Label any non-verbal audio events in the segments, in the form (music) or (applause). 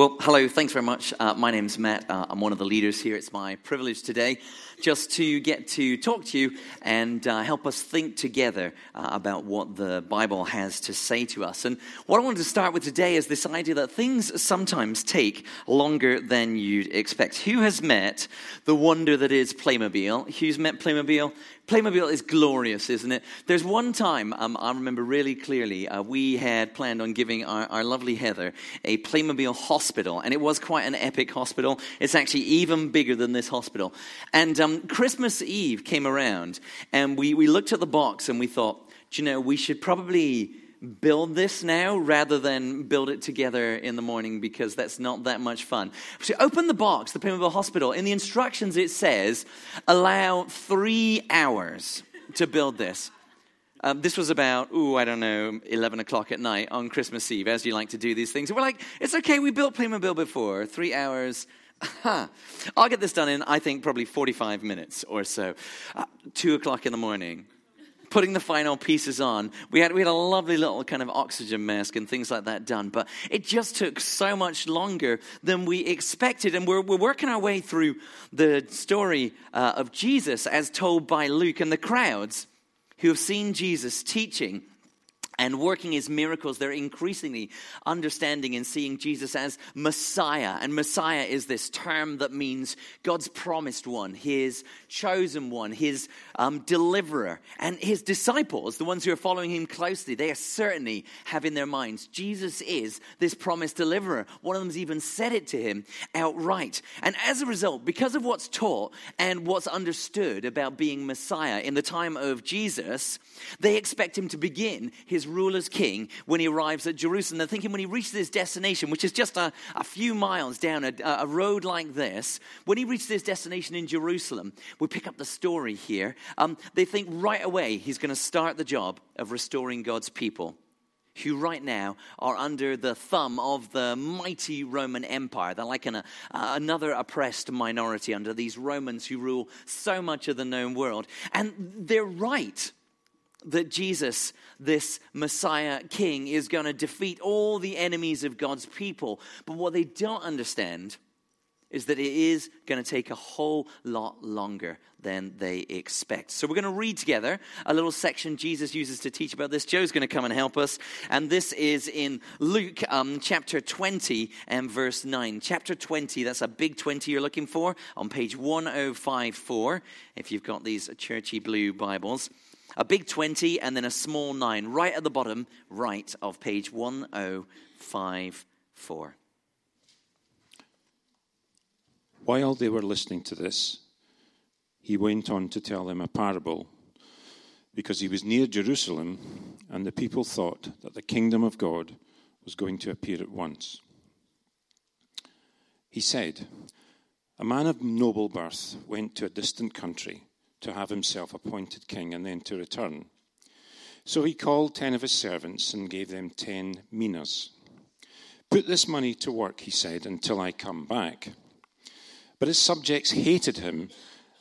Well, hello, thanks very much. Uh, my name's Matt. Uh, I'm one of the leaders here. It's my privilege today just to get to talk to you and uh, help us think together uh, about what the Bible has to say to us. And what I wanted to start with today is this idea that things sometimes take longer than you'd expect. Who has met the wonder that is Playmobil? Who's met Playmobil? Playmobil is glorious, isn't it? There's one time um, I remember really clearly uh, we had planned on giving our, our, lovely Heather a Playmobil hospital, and it was quite an epic hospital. It's actually even bigger than this hospital. And um, Christmas Eve came around, and we, we looked at the box and we thought, you know, we should probably build this now rather than build it together in the morning because that's not that much fun. So open the box, the Playmobil Hospital. In the instructions, it says allow three hours to build this. Um, this was about, ooh, I don't know, 11 o'clock at night on Christmas Eve, as you like to do these things. And we're like, it's okay, we built Playmobil before. Three hours. I'll get this done in, I think, probably 45 minutes or so. Uh, two o'clock in the morning putting the final pieces on. We had, we had a lovely little kind of oxygen mask and things like that done, but it just took so much longer than we expected. And we're, we're working our way through the story uh, of Jesus as told by Luke and the crowds who have seen Jesus teaching and working his miracles, they're increasingly understanding and seeing Jesus as Messiah. And Messiah is this term that means God's promised one, his chosen one, his um, deliverer. And his disciples, the ones who are following him closely, they certainly have in their minds Jesus is this promised deliverer. One of them's even said it to him outright. And as a result, because of what's taught and what's understood about being Messiah in the time of Jesus, they expect him to begin his rule as king when he arrives at Jerusalem. They're thinking when he reaches his destination, which is just a, a few miles down a, a road like this, when he reaches his destination in Jerusalem, we pick up the story here. Um, they think right away he's going to start the job of restoring God's people who right now are under the thumb of the mighty Roman Empire. They're like an, uh, another oppressed minority under these Romans who rule so much of the known world. And they're right that Jesus, this Messiah King, is going to defeat all the enemies of God's people. But what they don't understand is that it is going to take a whole lot longer than they expect. So we're going to read together a little section Jesus uses to teach about this. Joe's going to come and help us. And this is in Luke um, chapter 20 and verse 9. Chapter 20, that's a big 20 you're looking for on page 1054, if you've got these churchy blue Bibles a big 20 and then a small 9 right at the bottom right of page 1054. While they were listening to this, he went on to tell them a parable because he was near Jerusalem and the people thought that the kingdom of God was going to appear at once. He said, A man of noble birth went to a distant country to have himself appointed king and then to return. So he called ten of his servants and gave them ten minas. Put this money to work, he said, until I come back. But his subjects hated him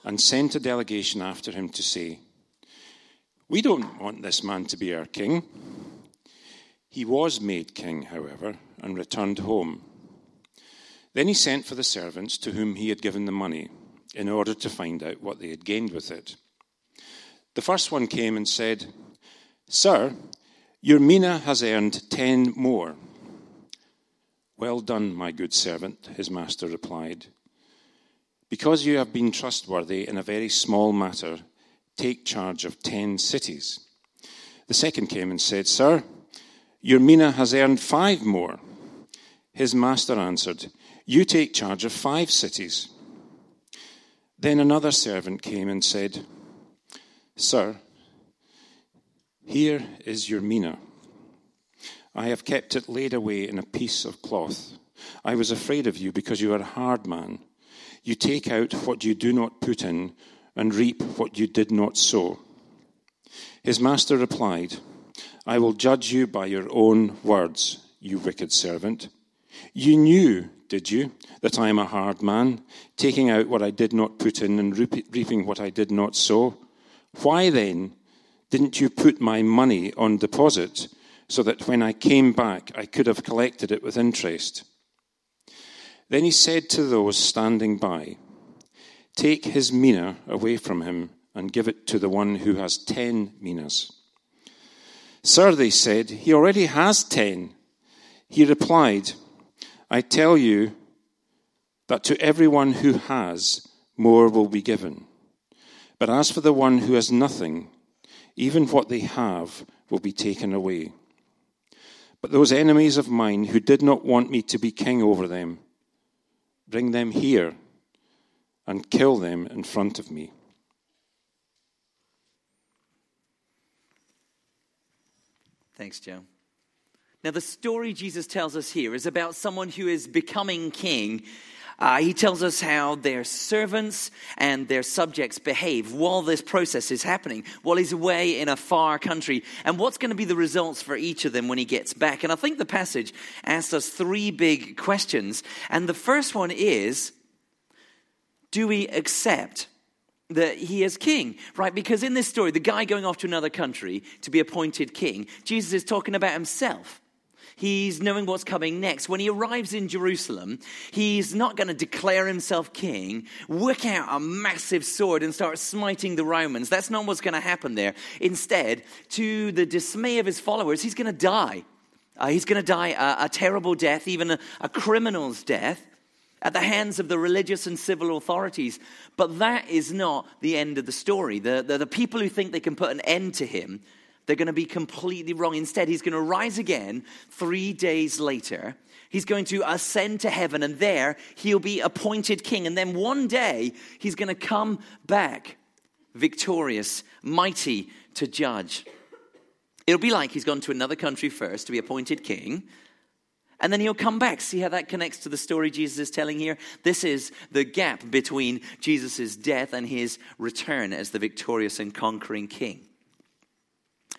and sent a delegation after him to say, We don't want this man to be our king. He was made king, however, and returned home. Then he sent for the servants to whom he had given the money in order to find out what they had gained with it. The first one came and said, Sir, your mina has earned ten more. Well done, my good servant, his master replied. Because you have been trustworthy in a very small matter, take charge of ten cities. The second came and said, Sir, your mina has earned five more. His master answered, You take charge of five cities. Then another servant came and said, Sir, here is your mina. I have kept it laid away in a piece of cloth. I was afraid of you because you are a hard man. You take out what you do not put in and reap what you did not sow. His master replied, I will judge you by your own words, you wicked servant. You knew did you, that I am a hard man, taking out what I did not put in and reaping what I did not sow? Why then didn't you put my money on deposit so that when I came back I could have collected it with interest? Then he said to those standing by, Take his mina away from him and give it to the one who has ten minas. Sir, they said, he already has ten. He replied, I tell you that to everyone who has, more will be given. But as for the one who has nothing, even what they have will be taken away. But those enemies of mine who did not want me to be king over them, bring them here and kill them in front of me. Thanks, Joe. Now, the story Jesus tells us here is about someone who is becoming king. Uh, he tells us how their servants and their subjects behave while this process is happening, while he's away in a far country, and what's going to be the results for each of them when he gets back. And I think the passage asks us three big questions. And the first one is do we accept that he is king, right? Because in this story, the guy going off to another country to be appointed king, Jesus is talking about himself. He's knowing what's coming next. When he arrives in Jerusalem, he's not going to declare himself king, whip out a massive sword and start smiting the Romans. That's not what's going to happen there. Instead, to the dismay of his followers, he's going to die. Uh, he's going to die a, a, terrible death, even a, a criminal's death at the hands of the religious and civil authorities. But that is not the end of the story. The, the, the, people who think they can put an end to him, they're going to be completely wrong. Instead, he's going to rise again three days later. He's going to ascend to heaven, and there he'll be appointed king. And then one day, he's going to come back victorious, mighty to judge. It'll be like he's gone to another country first to be appointed king. And then he'll come back. See how that connects to the story Jesus is telling here? This is the gap between Jesus' death and his return as the victorious and conquering king.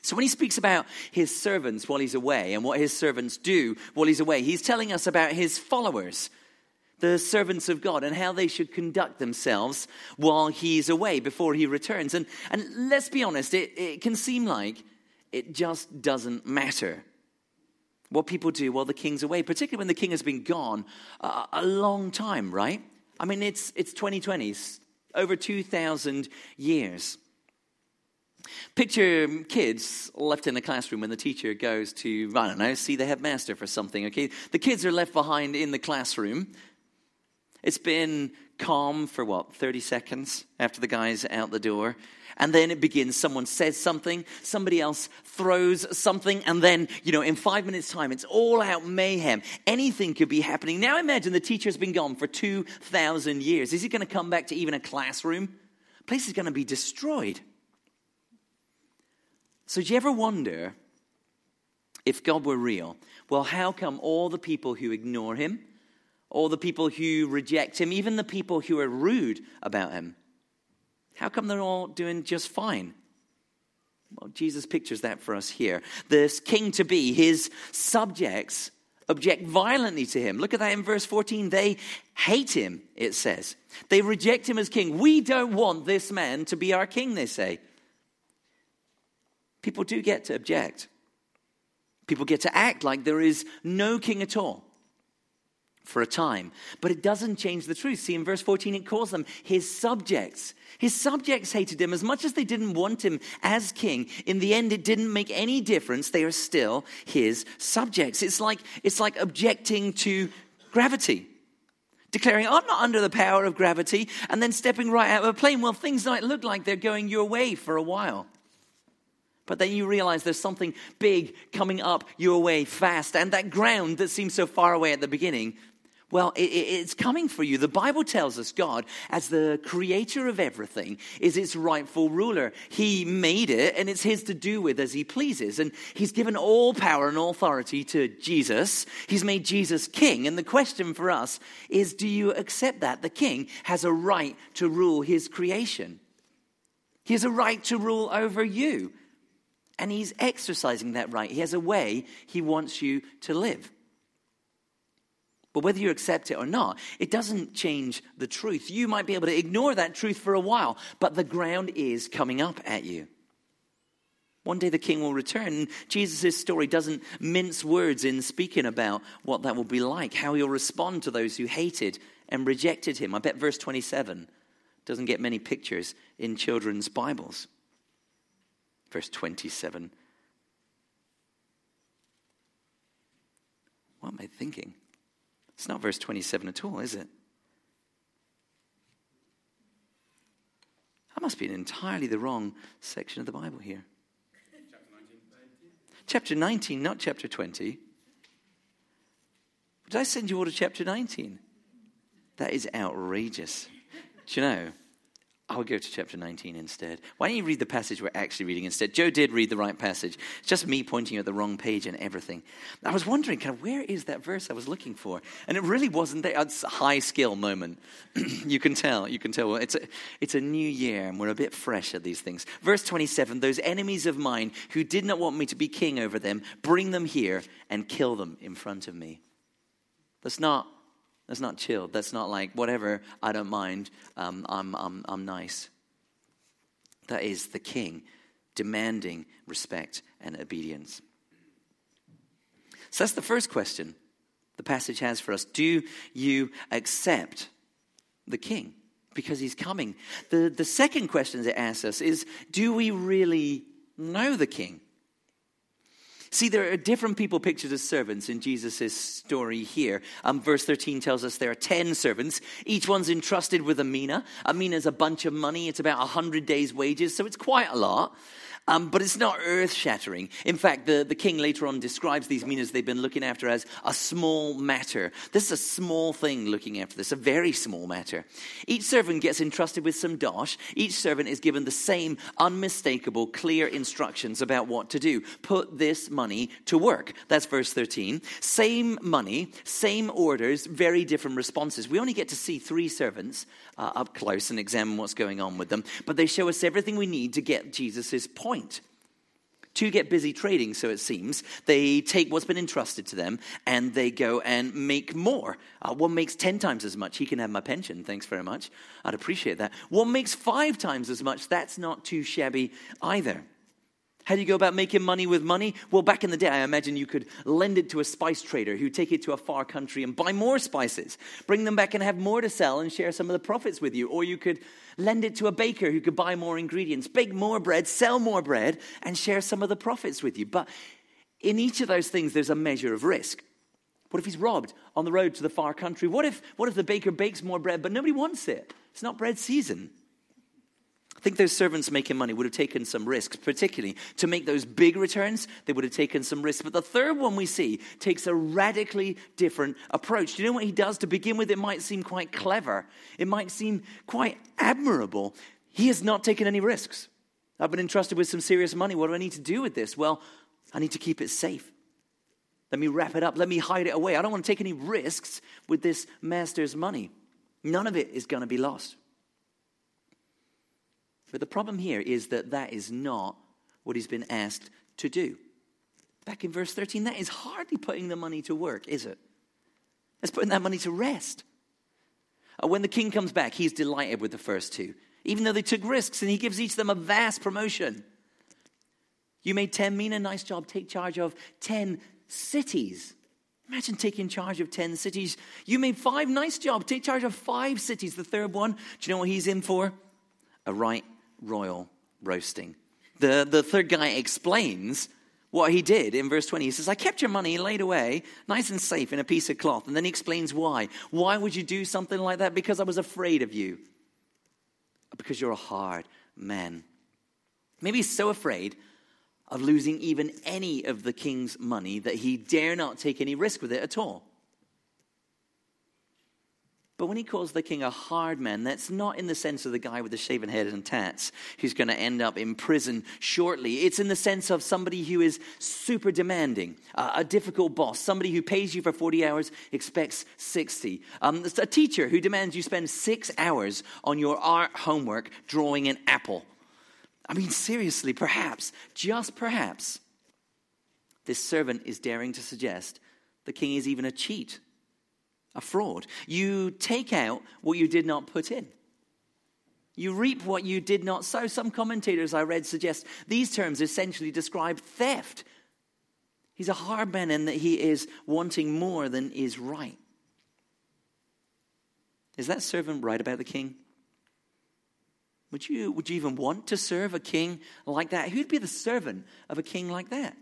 So when he speaks about his servants while he's away and what his servants do while he's away, he's telling us about his followers, the servants of God, and how they should conduct themselves while he's away before he returns. And, and let's be honest, it, it can seem like it just doesn't matter what people do while the king's away, particularly when the king has been gone a, a long time, right? I mean, it's, it's 2020, it's over 2,000 years. Picture kids left in the classroom when the teacher goes to, I don't know, see the headmaster for something, okay? The kids are left behind in the classroom. It's been calm for what, 30 seconds after the guy's out the door and then it begins. Someone says something, somebody else throws something, and then, you know, in five minutes' time, it's all out mayhem. Anything could be happening. Now imagine the teacher's been gone for 2,000 years. Is he going to come back to even a classroom? The place is going to be destroyed. So, do you ever wonder if God were real? Well, how come all the people who ignore him, all the people who reject him, even the people who are rude about him, how come they're all doing just fine? Well, Jesus pictures that for us here. This king to be, his subjects object violently to him. Look at that in verse 14. They hate him, it says. They reject him as king. We don't want this man to be our king, they say. People do get to object. People get to act like there is no king at all for a time. But it doesn't change the truth. See, in verse 14, it calls them his subjects. His subjects hated him as much as they didn't want him as king. In the end, it didn't make any difference. They are still his subjects. It's like, it's like objecting to gravity. Declaring, I'm not under the power of gravity, and then stepping right out of a plane. Well, things might look like they're going your way for a while. But then you realize there's something big coming up your way fast, and that ground that seems so far away at the beginning well, it, it's coming for you. The Bible tells us God, as the creator of everything, is its rightful ruler. He made it, and it's His to do with as He pleases. And He's given all power and authority to Jesus. He's made Jesus king. And the question for us is do you accept that? The king has a right to rule His creation, He has a right to rule over you. And He's exercising that right. He has a way He wants you to live. But whether you accept it or not, it doesn't change the truth. You might be able to ignore that truth for a while, but the ground is coming up at you. One day the king will return. Jesus' story doesn't mince words in speaking about what that will be like, how he'll respond to those who hated and rejected him. I bet verse 27 doesn't get many pictures in children's Bibles. Verse 27. What am I thinking? It's not verse 27 at all, is it? That must be an entirely the wrong section of the Bible here. Chapter 19, not chapter 20. Did I send you all to chapter 19? That is outrageous. Do you know? I'll go to chapter 19 instead. Why don't you read the passage we're actually reading instead? Joe did read the right passage. It's just me pointing at the wrong page and everything. I was wondering, kind of, where is that verse I was looking for? And it really wasn't there. It's a high skill moment. (clears throat) you can tell. You can tell. It's a, it's a new year and we're a bit fresh at these things. Verse 27 Those enemies of mine who did not want me to be king over them, bring them here and kill them in front of me. That's not that's not chilled. That's not like, whatever, I don't mind, um, I'm, I'm, I'm nice. That is the king demanding respect and obedience. So that's the first question the passage has for us. Do you accept the king? Because he's coming. The, the second question it asks us is Do we really know the king? See, there are different people pictured as servants in Jesus' story here. Um, verse 13 tells us there are 10 servants. Each one's entrusted with a mina. A mina is a bunch of money. It's about 100 days' wages, so it's quite a lot. Um, but it's not earth shattering. In fact, the, the king later on describes these minas they've been looking after as a small matter. This is a small thing looking after this, a very small matter. Each servant gets entrusted with some dosh. Each servant is given the same unmistakable, clear instructions about what to do. Put this money to work. That's verse 13. Same money, same orders, very different responses. We only get to see three servants uh, up close and examine what's going on with them, but they show us everything we need to get Jesus' point. To get busy trading, so it seems, they take what's been entrusted to them and they go and make more. Uh, one makes 10 times as much. He can have my pension, thanks very much. I'd appreciate that. One makes five times as much. That's not too shabby either. How do you go about making money with money? Well, back in the day, I imagine you could lend it to a spice trader who'd take it to a far country and buy more spices, bring them back and have more to sell and share some of the profits with you. Or you could lend it to a baker who could buy more ingredients, bake more bread, sell more bread, and share some of the profits with you. But in each of those things, there's a measure of risk. What if he's robbed on the road to the far country? What if, what if the baker bakes more bread, but nobody wants it? It's not bread season. I think those servants making money would have taken some risks, particularly to make those big returns, they would have taken some risks. But the third one we see takes a radically different approach. Do you know what he does? To begin with, it might seem quite clever, it might seem quite admirable. He has not taken any risks. I've been entrusted with some serious money. What do I need to do with this? Well, I need to keep it safe. Let me wrap it up. Let me hide it away. I don't want to take any risks with this master's money. None of it is going to be lost. But the problem here is that that is not what he's been asked to do. Back in verse 13, that is hardly putting the money to work, is it? It's putting that money to rest. Uh, when the king comes back, he's delighted with the first two, even though they took risks, and he gives each of them a vast promotion. You made 10 mina nice job. Take charge of 10 cities. Imagine taking charge of 10 cities. You made five, nice job. Take charge of five cities. The third one, do you know what he's in for? A right royal roasting. The, the third guy explains what he did in verse 20. He says, I kept your money laid away nice and safe in a piece of cloth. And then he explains why. Why would you do something like that? Because I was afraid of you. Because you're a hard man. Maybe he's so afraid of losing even any of the king's money that he dare not take any risk with it at all. But when he calls the king a hard man, that's not in the sense of the guy with the shaven head and tats who's going to end up in prison shortly. It's in the sense of somebody who is super demanding, uh, a difficult boss, somebody who pays you for 40 hours, expects 60. Um, a teacher who demands you spend six hours on your art homework drawing an apple. I mean, seriously, perhaps, just perhaps, this servant is daring to suggest the king is even a cheat a fraud. You take out what you did not put in. You reap what you did not sow. Some commentators I read suggest these terms essentially describe theft. He's a hard man in that he is wanting more than is right. Is that servant right about the king? Would you, would you even want to serve a king like that? Who'd be the servant of a king like that?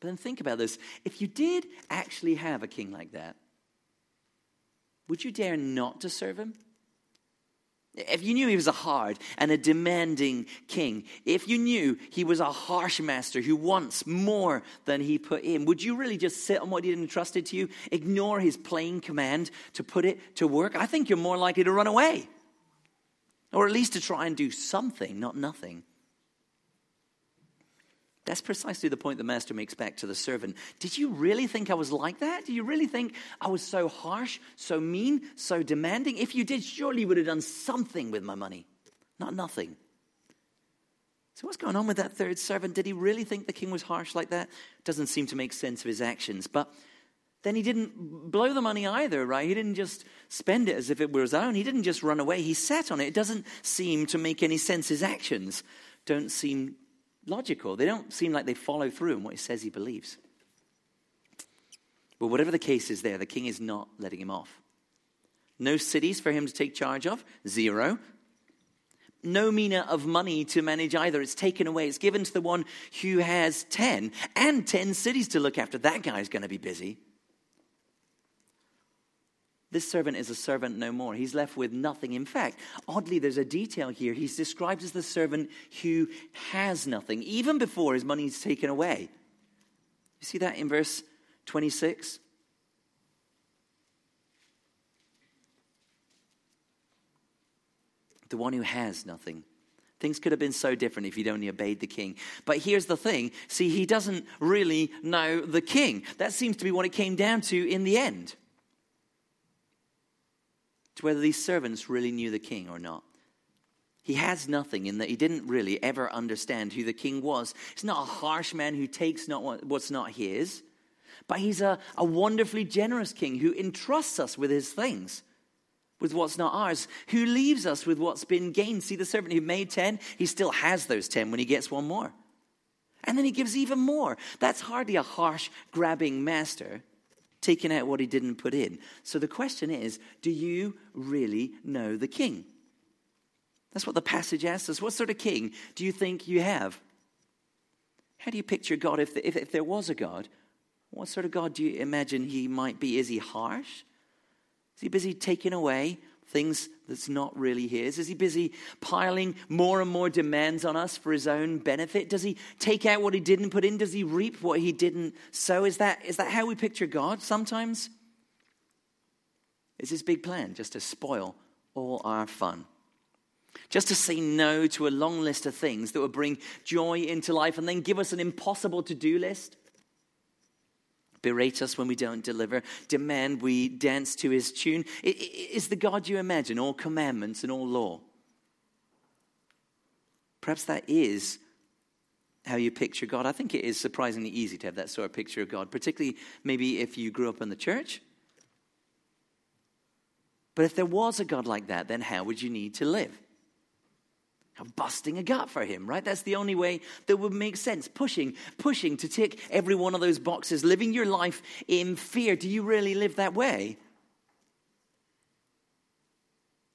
But then think about this. If you did actually have a king like that, would you dare not to serve him? If you knew he was a hard and a demanding king, if you knew he was a harsh master who wants more than he put in, would you really just sit on what he entrusted to you, ignore his plain command to put it to work? I think you're more likely to run away, or at least to try and do something, not nothing. That's precisely the point the master makes back to the servant. Did you really think I was like that? Do you really think I was so harsh, so mean, so demanding? If you did, surely you would have done something with my money, not nothing. So, what's going on with that third servant? Did he really think the king was harsh like that? Doesn't seem to make sense of his actions. But then he didn't blow the money either, right? He didn't just spend it as if it were his own. He didn't just run away. He sat on it. It doesn't seem to make any sense. His actions don't seem logical. They don't seem like they follow through on what he says he believes. But whatever the case is there, the king is not letting him off. No cities for him to take charge of, zero. No mina of money to manage either. It's taken away. It's given to the one who has 10 and 10 cities to look after. That guy's going to be busy. This servant is a servant no more. He's left with nothing. In fact, oddly, there's a detail here. He's described as the servant who has nothing, even before his money is taken away. You see that in verse 26? The one who has nothing. Things could have been so different if he'd only obeyed the king. But here's the thing see, he doesn't really know the king. That seems to be what it came down to in the end whether these servants really knew the king or not. He has nothing in that he didn't really ever understand who the king was. He's not a harsh man who takes not what's not his, but he's a, a wonderfully generous king who entrusts us with his things, with what's not ours, who leaves us with what's been gained. See, the servant who made 10, he still has those 10 when he gets one more. And then he gives even more. That's hardly a harsh, grabbing master taking out what he didn't put in. So the question is do you really know the king? That's what the passage asks us. What sort of king do you think you have? How do you picture God if, if, if there was a God? What sort of God do you imagine he might be? Is he harsh? Is he busy taking away things that's not really his? Is he busy piling more and more demands on us for his own benefit? Does he take out what he didn't put in? Does he reap what he didn't sow? Is that, is that how we picture God sometimes? Is his big plan just to spoil all our fun? Just to say no to a long list of things that would bring joy into life and then give us an impossible to do list? Berate us when we don't deliver, demand we dance to his tune. Is the God you imagine all commandments and all law? Perhaps that is how you picture God. I think it is surprisingly easy to have that sort of picture of God, particularly maybe if you grew up in the church. But if there was a God like that, then how would you need to live? Busting a gut for him, right? That's the only way that would make sense. Pushing, pushing to tick every one of those boxes, living your life in fear. Do you really live that way?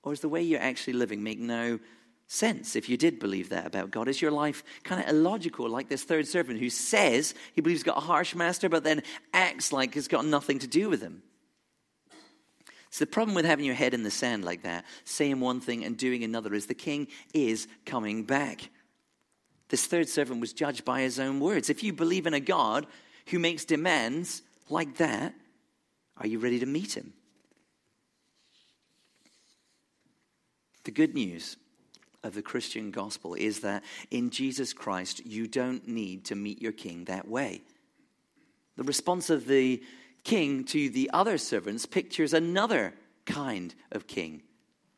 Or is the way you're actually living make no sense if you did believe that about God? Is your life kind of illogical, like this third servant who says he believes he's got a harsh master, but then acts like it's got nothing to do with him? So, the problem with having your head in the sand like that, saying one thing and doing another, is the king is coming back. This third servant was judged by his own words. If you believe in a God who makes demands like that, are you ready to meet him? The good news of the Christian gospel is that in Jesus Christ, you don't need to meet your king that way. The response of the king to the other servants pictures another kind of king.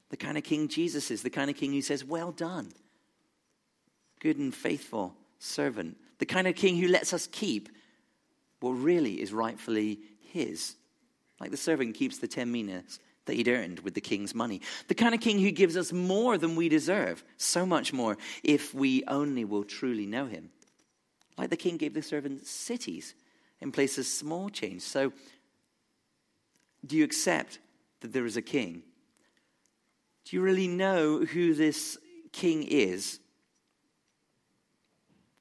The kind of king Jesus is, the kind of king who says, Well done, good and faithful servant. The kind of king who lets us keep what really is rightfully his. Like the servant keeps the 10 minas, that he'd earned with the king's money. The kind of king who gives us more than we deserve, so much more, if we only will truly know him. Like the king gave the servants cities in places small change. So, do you accept that there is a king? Do you really know who this king is?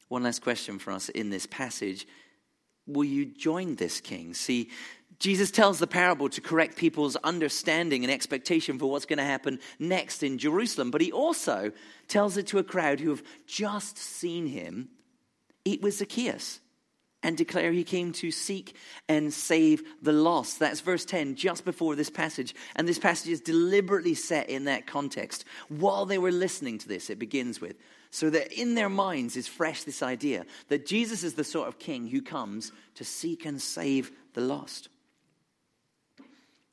One last question for us in this passage. Will you join this king? See, Jesus tells the parable to correct people's understanding and expectation for what's going to happen next in Jerusalem, but he also tells it to a crowd who have just seen him eat with Zacchaeus and declare he came to seek and save the lost. That's verse 10, just before this passage. And this passage is deliberately set in that context. While they were listening to this, it begins with, so that in their minds is fresh this idea that Jesus is the sort of king who comes to seek and save the lost.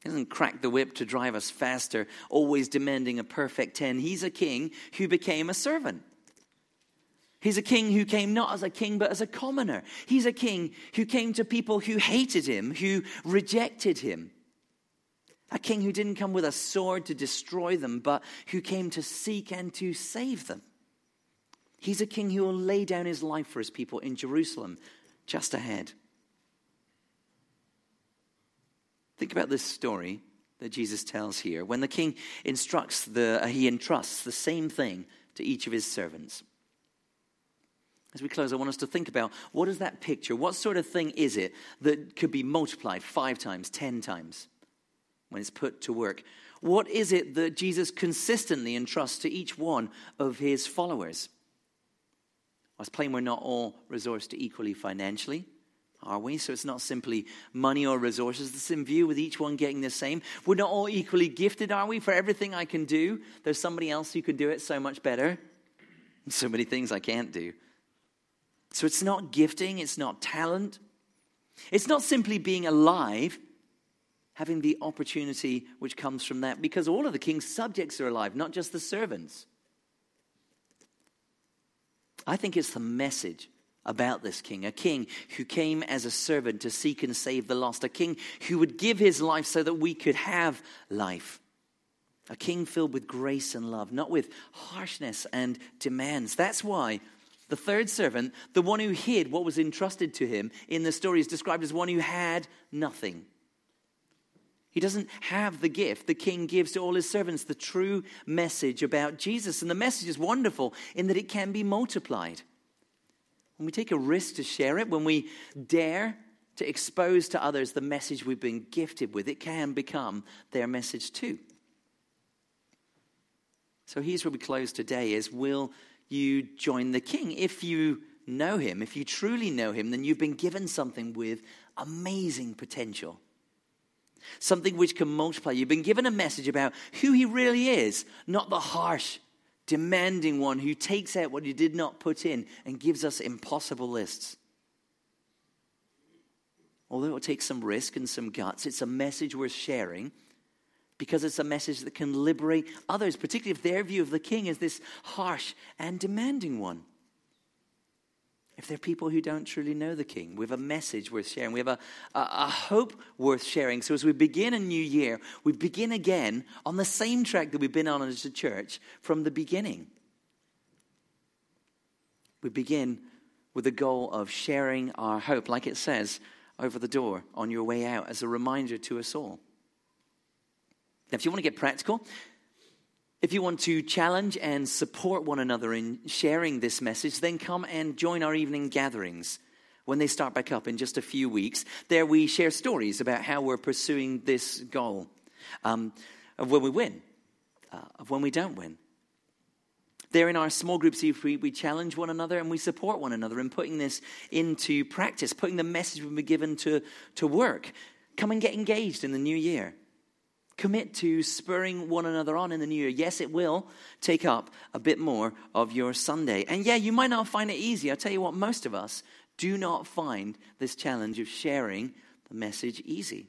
He doesn't crack the whip to drive us faster, always demanding a perfect 10. He's a king who became a servant. He's a king who came not as a king, but as a commoner. He's a king who came to people who hated him, who rejected him. A king who didn't come with a sword to destroy them, but who came to seek and to save them. He's a king who will lay down his life for his people in Jerusalem, just ahead. Think about this story that Jesus tells here. When the king instructs the, he entrusts the same thing to each of his servants. As we close, I want us to think about what is that picture? What sort of thing is it that could be multiplied five times, ten times when it's put to work? What is it that Jesus consistently entrusts to each one of his followers? I was playing we're not all resourced equally financially, are we? So it's not simply money or resources that's in view with each one getting the same. We're not all equally gifted, are we? For everything I can do, there's somebody else who can do it so much better. So many things I can't do. So it's not gifting, it's not talent. It's not simply being alive, having the opportunity which comes from that, because all of the king's subjects are alive, not just the servants. I think it's the message about this king, a king who came as a servant to seek and save the lost, a king who would give his life so that we could have life. A king filled with grace and love, not with harshness and demands. That's why the third servant, the one who hid what was entrusted to him in the story, is described as one who had nothing. He doesn't have the gift the king gives to all his servants, the true message about Jesus. And the message is wonderful in that it can be multiplied. When we take a risk to share it, when we dare to expose to others the message we've been gifted with, it can become their message too. So here's where we close today is will you join the king. If you know him, if you truly know him, then you've been given something with amazing potential. Something which can multiply. You've been given a message about who he really is, not the harsh, demanding one who takes out what you did not put in and gives us impossible lists. Although it will take some risk and some guts, it's a message worth sharing because it's a message that can liberate others, particularly if their view of the king is this harsh and demanding one. If they're people who don't truly know the king, we have a message worth sharing. We have a, a, a, hope worth sharing. So, as we begin a new year, we begin again on the same track that we've been on as a church from the beginning. We begin with the goal of sharing our hope, like it says over the door on your way out, as a reminder to us all. Now, if you want to get practical, if you want to challenge and support one another in sharing this message, then come and join our evening gatherings when they start back up in just a few weeks. There we share stories about how we're pursuing this goal um, of when we win, uh, of when we don't win. There in our small groups, we, we challenge one another and we support one another in putting this into practice, putting the message we've been given to, to work. Come and get engaged in the new year. Commit to spurring one another on in the new year. Yes, it will take up a bit more of your Sunday. And yeah, you might not find it easy. I'll tell you what, most of us do not find this challenge of sharing the message easy.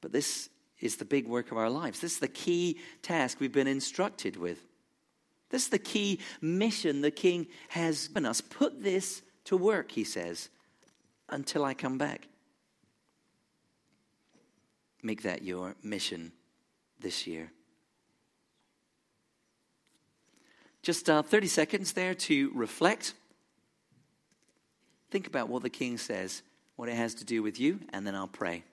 But this is the big work of our lives. This is the key task we've been instructed with. This is the key mission the king has given us. Put this to work, he says, until I come back. Make that your mission this year. Just uh, 30 seconds there to reflect. Think about what the king says, what it has to do with you, and then I'll pray.